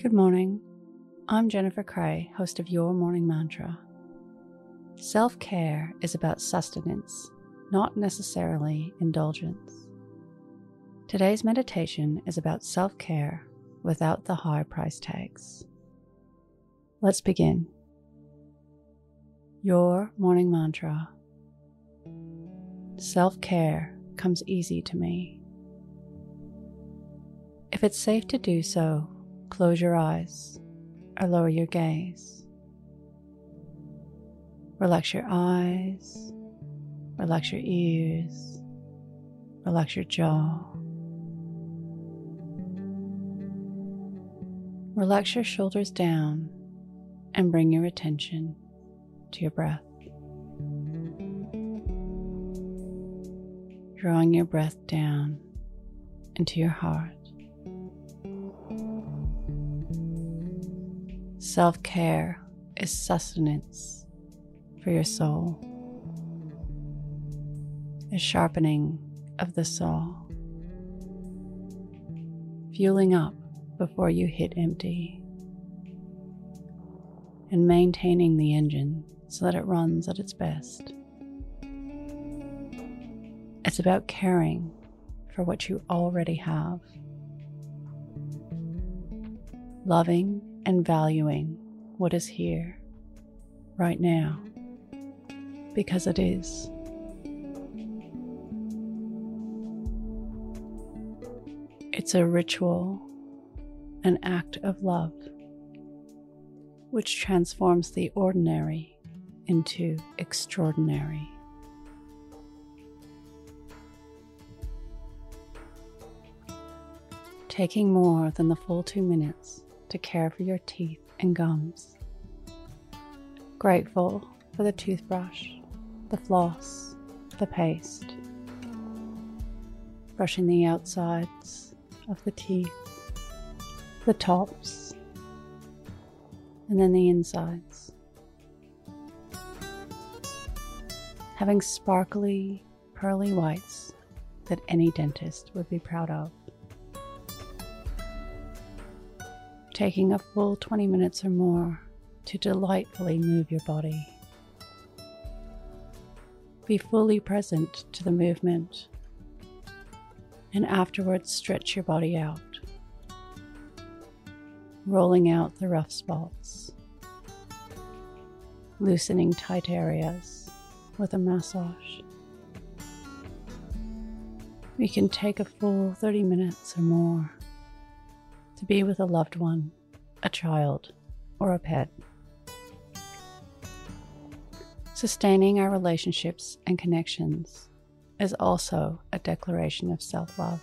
Good morning. I'm Jennifer Cray, host of Your Morning Mantra. Self care is about sustenance, not necessarily indulgence. Today's meditation is about self care without the high price tags. Let's begin. Your morning mantra Self care comes easy to me. If it's safe to do so, close your eyes or lower your gaze. Relax your eyes, relax your ears, relax your jaw. Relax your shoulders down and bring your attention to your breath. Drawing your breath down into your heart. Self care is sustenance for your soul, a sharpening of the saw, fueling up before you hit empty, and maintaining the engine so that it runs at its best. It's about caring for what you already have, loving and valuing what is here right now because it is. It's a ritual, an act of love, which transforms the ordinary into extraordinary. Taking more than the full two minutes to care for your teeth and gums. Grateful for the toothbrush, the floss, the paste. Brushing the outsides of the teeth, the tops, and then the insides. Having sparkly, pearly whites that any dentist would be proud of. Taking a full 20 minutes or more to delightfully move your body. Be fully present to the movement and afterwards stretch your body out, rolling out the rough spots, loosening tight areas with a massage. We can take a full 30 minutes or more to be with a loved one, a child, or a pet. Sustaining our relationships and connections is also a declaration of self love.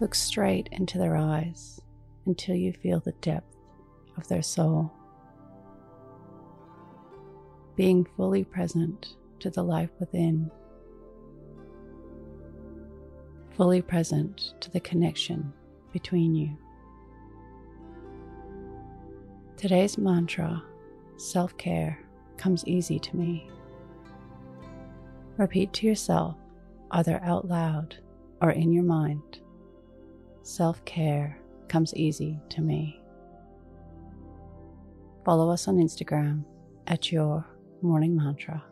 Look straight into their eyes until you feel the depth of their soul. Being fully present to the life within, fully present to the connection between you. Today's mantra, self care, comes easy to me. Repeat to yourself, either out loud or in your mind self care comes easy to me. Follow us on Instagram at Your Morning Mantra.